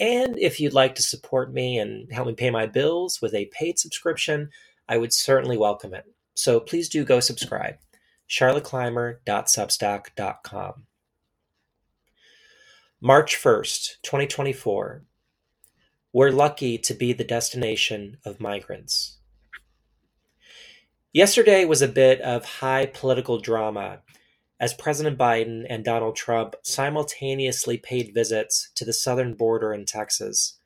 And if you'd like to support me and help me pay my bills with a paid subscription, I would certainly welcome it. So please do go subscribe. charlotteclymer.substack.com. March 1st, 2024. We're lucky to be the destination of migrants. Yesterday was a bit of high political drama as President Biden and Donald Trump simultaneously paid visits to the southern border in Texas,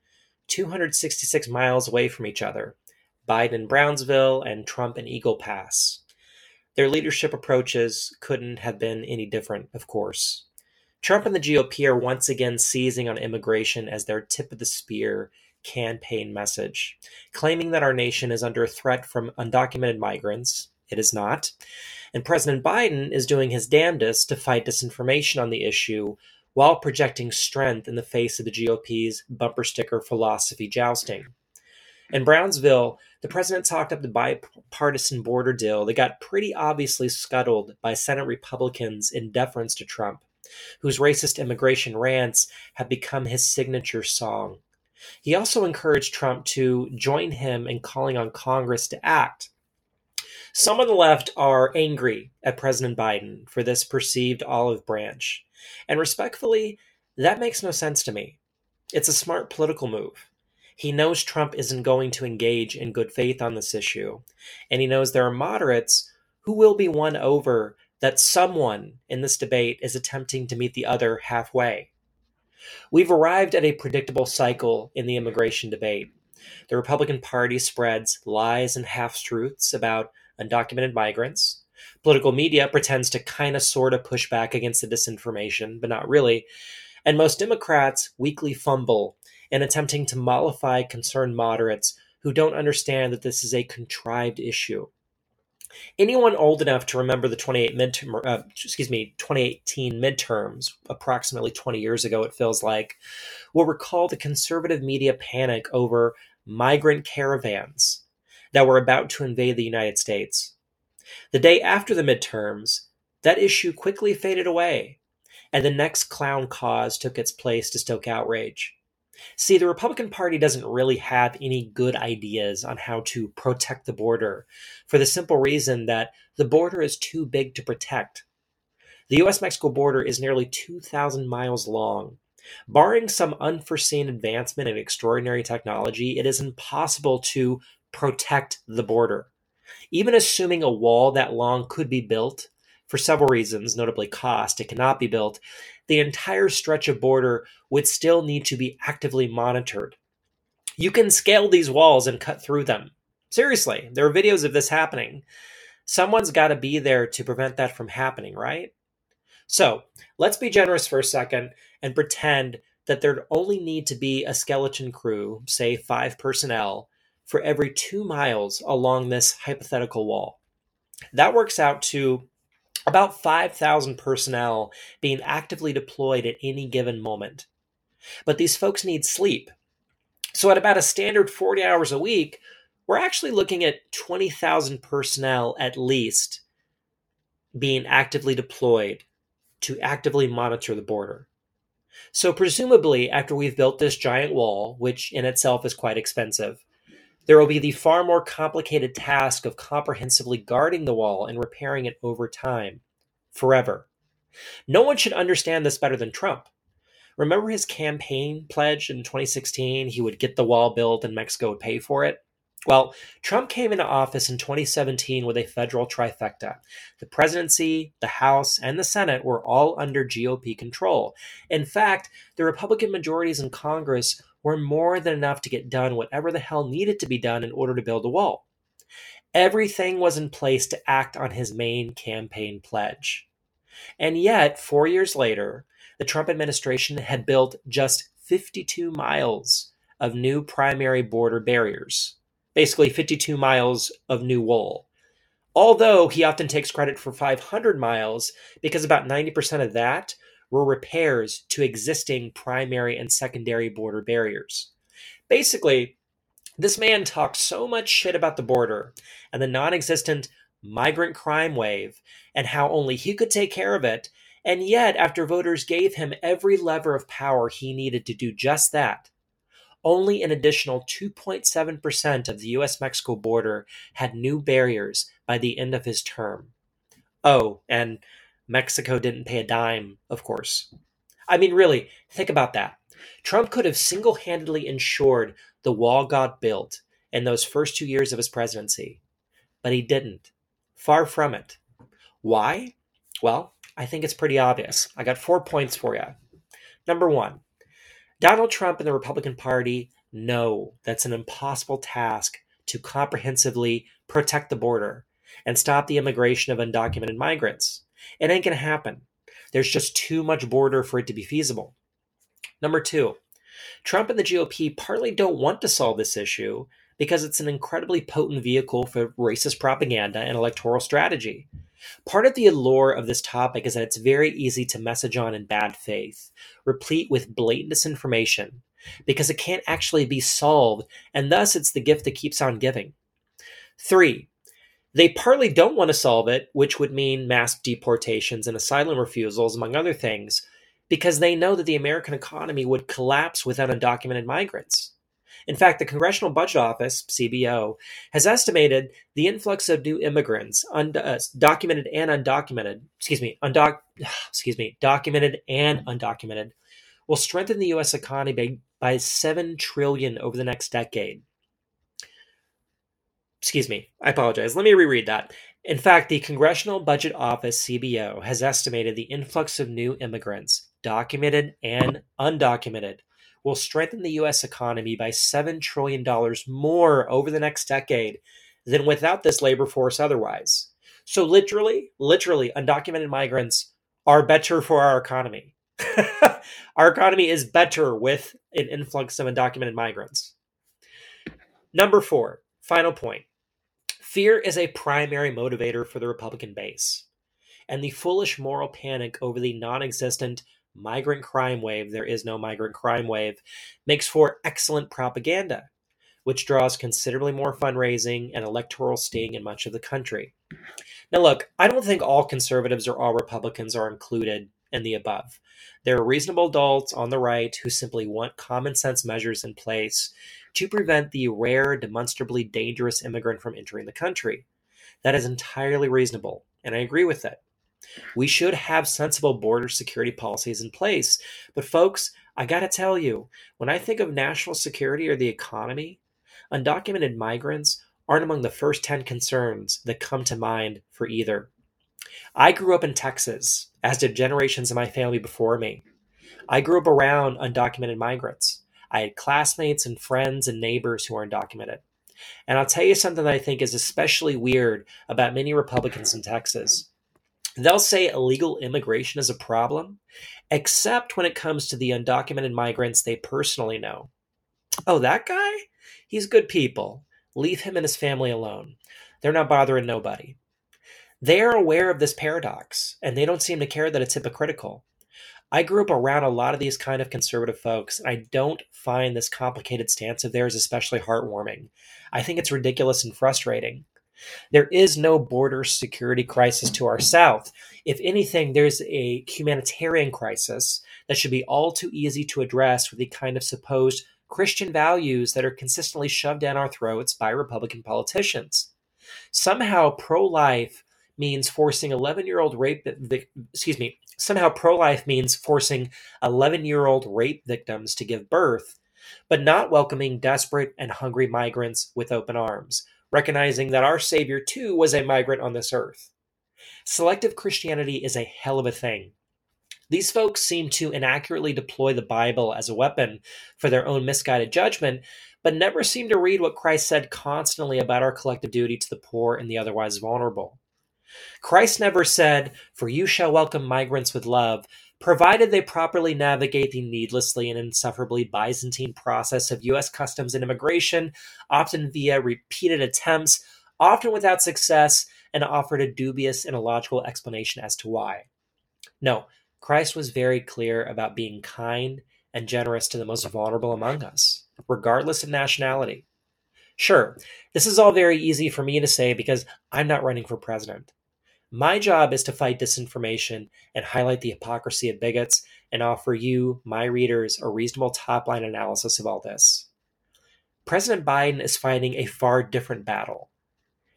266 miles away from each other, Biden in Brownsville and Trump in Eagle Pass. Their leadership approaches couldn't have been any different, of course. Trump and the GOP are once again seizing on immigration as their tip of the spear campaign message, claiming that our nation is under threat from undocumented migrants. It is not and President Biden is doing his damnedest to fight disinformation on the issue while projecting strength in the face of the GOP's bumper sticker philosophy jousting. In Brownsville, the president talked up the bipartisan border deal that got pretty obviously scuttled by Senate Republicans in deference to Trump, whose racist immigration rants have become his signature song. He also encouraged Trump to join him in calling on Congress to act some on the left are angry at President Biden for this perceived olive branch. And respectfully, that makes no sense to me. It's a smart political move. He knows Trump isn't going to engage in good faith on this issue, and he knows there are moderates who will be won over that someone in this debate is attempting to meet the other halfway. We've arrived at a predictable cycle in the immigration debate. The Republican Party spreads lies and half truths about undocumented migrants. Political media pretends to kind of sort of push back against the disinformation, but not really. And most Democrats weakly fumble in attempting to mollify concerned moderates who don't understand that this is a contrived issue. Anyone old enough to remember the 28 midterm, uh, excuse me, 2018 midterms, approximately 20 years ago, it feels like, will recall the conservative media panic over migrant caravans that were about to invade the United States. The day after the midterms, that issue quickly faded away, and the next clown cause took its place to stoke outrage. See, the Republican Party doesn't really have any good ideas on how to protect the border for the simple reason that the border is too big to protect. The US Mexico border is nearly 2,000 miles long. Barring some unforeseen advancement in extraordinary technology, it is impossible to protect the border. Even assuming a wall that long could be built, for several reasons, notably cost, it cannot be built, the entire stretch of border would still need to be actively monitored. You can scale these walls and cut through them. Seriously, there are videos of this happening. Someone's got to be there to prevent that from happening, right? So let's be generous for a second and pretend that there'd only need to be a skeleton crew, say five personnel, for every two miles along this hypothetical wall. That works out to about 5,000 personnel being actively deployed at any given moment. But these folks need sleep. So, at about a standard 40 hours a week, we're actually looking at 20,000 personnel at least being actively deployed to actively monitor the border. So, presumably, after we've built this giant wall, which in itself is quite expensive, there will be the far more complicated task of comprehensively guarding the wall and repairing it over time, forever. No one should understand this better than Trump. Remember his campaign pledge in 2016? He would get the wall built and Mexico would pay for it. Well, Trump came into office in 2017 with a federal trifecta. The presidency, the House, and the Senate were all under GOP control. In fact, the Republican majorities in Congress were more than enough to get done whatever the hell needed to be done in order to build a wall. Everything was in place to act on his main campaign pledge. And yet, four years later, the Trump administration had built just 52 miles of new primary border barriers basically 52 miles of new wool. Although he often takes credit for 500 miles because about 90% of that were repairs to existing primary and secondary border barriers. Basically, this man talked so much shit about the border and the non existent migrant crime wave and how only he could take care of it. And yet, after voters gave him every lever of power he needed to do just that, only an additional 2.7% of the US Mexico border had new barriers by the end of his term. Oh, and Mexico didn't pay a dime, of course. I mean, really, think about that. Trump could have single handedly ensured the wall got built in those first two years of his presidency, but he didn't. Far from it. Why? Well, I think it's pretty obvious. I got four points for you. Number one, Donald Trump and the Republican Party know that's an impossible task to comprehensively protect the border and stop the immigration of undocumented migrants. It ain't going to happen. There's just too much border for it to be feasible. Number two, Trump and the GOP partly don't want to solve this issue because it's an incredibly potent vehicle for racist propaganda and electoral strategy. Part of the allure of this topic is that it's very easy to message on in bad faith, replete with blatant disinformation, because it can't actually be solved, and thus it's the gift that keeps on giving. Three, they partly don't want to solve it, which would mean mass deportations and asylum refusals, among other things, because they know that the American economy would collapse without undocumented migrants. In fact, the Congressional Budget Office, CBO, has estimated the influx of new immigrants, uh, documented and undocumented, excuse me, undoc- excuse me, documented and undocumented, will strengthen the U.S. economy by, by seven trillion over the next decade. Excuse me, I apologize. Let me reread that. In fact, the Congressional Budget Office, CBO, has estimated the influx of new immigrants, documented and undocumented, will strengthen the U.S. economy by $7 trillion more over the next decade than without this labor force otherwise. So, literally, literally, undocumented migrants are better for our economy. our economy is better with an influx of undocumented migrants. Number four, final point fear is a primary motivator for the Republican base. And the foolish moral panic over the non existent migrant crime wave, there is no migrant crime wave, makes for excellent propaganda, which draws considerably more fundraising and electoral sting in much of the country. Now, look, I don't think all conservatives or all Republicans are included in the above. There are reasonable adults on the right who simply want common sense measures in place to prevent the rare, demonstrably dangerous immigrant from entering the country. That is entirely reasonable, and I agree with it. We should have sensible border security policies in place. But, folks, I got to tell you, when I think of national security or the economy, undocumented migrants aren't among the first 10 concerns that come to mind for either. I grew up in Texas, as did generations of my family before me. I grew up around undocumented migrants. I had classmates and friends and neighbors who are undocumented. And I'll tell you something that I think is especially weird about many Republicans in Texas. They'll say illegal immigration is a problem, except when it comes to the undocumented migrants they personally know. Oh, that guy? He's good people. Leave him and his family alone. They're not bothering nobody. They are aware of this paradox, and they don't seem to care that it's hypocritical. I grew up around a lot of these kind of conservative folks, and I don't find this complicated stance of theirs especially heartwarming. I think it's ridiculous and frustrating. There is no border security crisis to our south. If anything, there's a humanitarian crisis that should be all too easy to address with the kind of supposed Christian values that are consistently shoved down our throats by Republican politicians. Somehow, pro life means forcing 11 year old rape, excuse me, somehow pro life means forcing 11 year old rape victims to give birth, but not welcoming desperate and hungry migrants with open arms recognizing that our Savior too was a migrant on this earth. Selective Christianity is a hell of a thing. These folks seem to inaccurately deploy the Bible as a weapon for their own misguided judgment, but never seem to read what Christ said constantly about our collective duty to the poor and the otherwise vulnerable. Christ never said, For you shall welcome migrants with love, provided they properly navigate the needlessly and insufferably Byzantine process of U.S. customs and immigration, often via repeated attempts, often without success, and offered a dubious and illogical explanation as to why. No, Christ was very clear about being kind and generous to the most vulnerable among us, regardless of nationality. Sure, this is all very easy for me to say because I'm not running for president. My job is to fight disinformation and highlight the hypocrisy of bigots and offer you, my readers, a reasonable top line analysis of all this. President Biden is fighting a far different battle.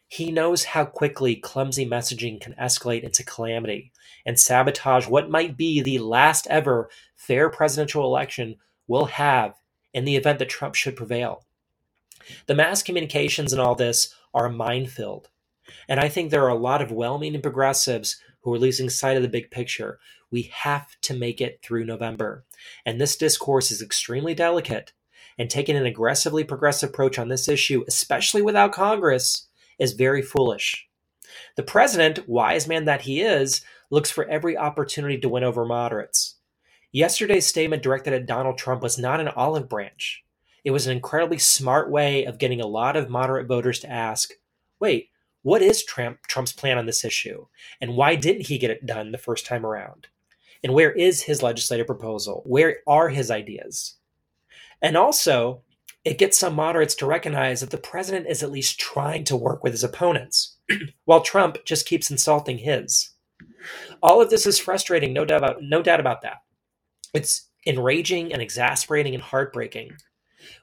He knows how quickly clumsy messaging can escalate into calamity and sabotage what might be the last ever fair presidential election we'll have in the event that Trump should prevail. The mass communications in all this are minefield and I think there are a lot of well meaning progressives who are losing sight of the big picture. We have to make it through November. And this discourse is extremely delicate. And taking an aggressively progressive approach on this issue, especially without Congress, is very foolish. The president, wise man that he is, looks for every opportunity to win over moderates. Yesterday's statement directed at Donald Trump was not an olive branch. It was an incredibly smart way of getting a lot of moderate voters to ask, wait, what is Trump, Trump's plan on this issue? And why didn't he get it done the first time around? And where is his legislative proposal? Where are his ideas? And also, it gets some moderates to recognize that the president is at least trying to work with his opponents, while Trump just keeps insulting his. All of this is frustrating, no doubt about, no doubt about that. It's enraging and exasperating and heartbreaking.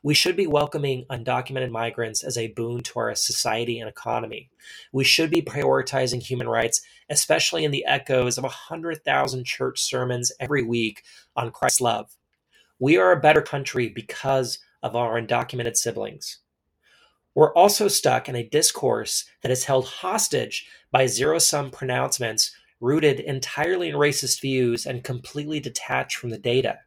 We should be welcoming undocumented migrants as a boon to our society and economy. We should be prioritizing human rights, especially in the echoes of 100,000 church sermons every week on Christ's love. We are a better country because of our undocumented siblings. We're also stuck in a discourse that is held hostage by zero sum pronouncements rooted entirely in racist views and completely detached from the data.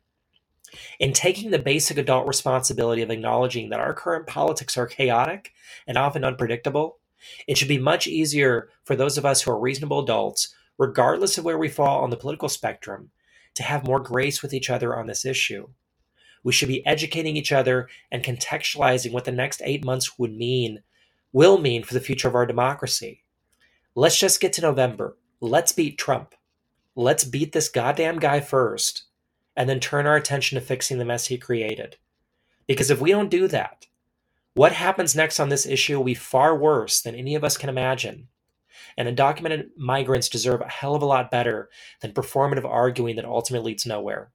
In taking the basic adult responsibility of acknowledging that our current politics are chaotic and often unpredictable, it should be much easier for those of us who are reasonable adults, regardless of where we fall on the political spectrum, to have more grace with each other on this issue. We should be educating each other and contextualizing what the next eight months would mean, will mean for the future of our democracy. Let's just get to November. Let's beat Trump. Let's beat this goddamn guy first and then turn our attention to fixing the mess he created. Because if we don't do that, what happens next on this issue will be far worse than any of us can imagine. And undocumented migrants deserve a hell of a lot better than performative arguing that ultimately leads nowhere.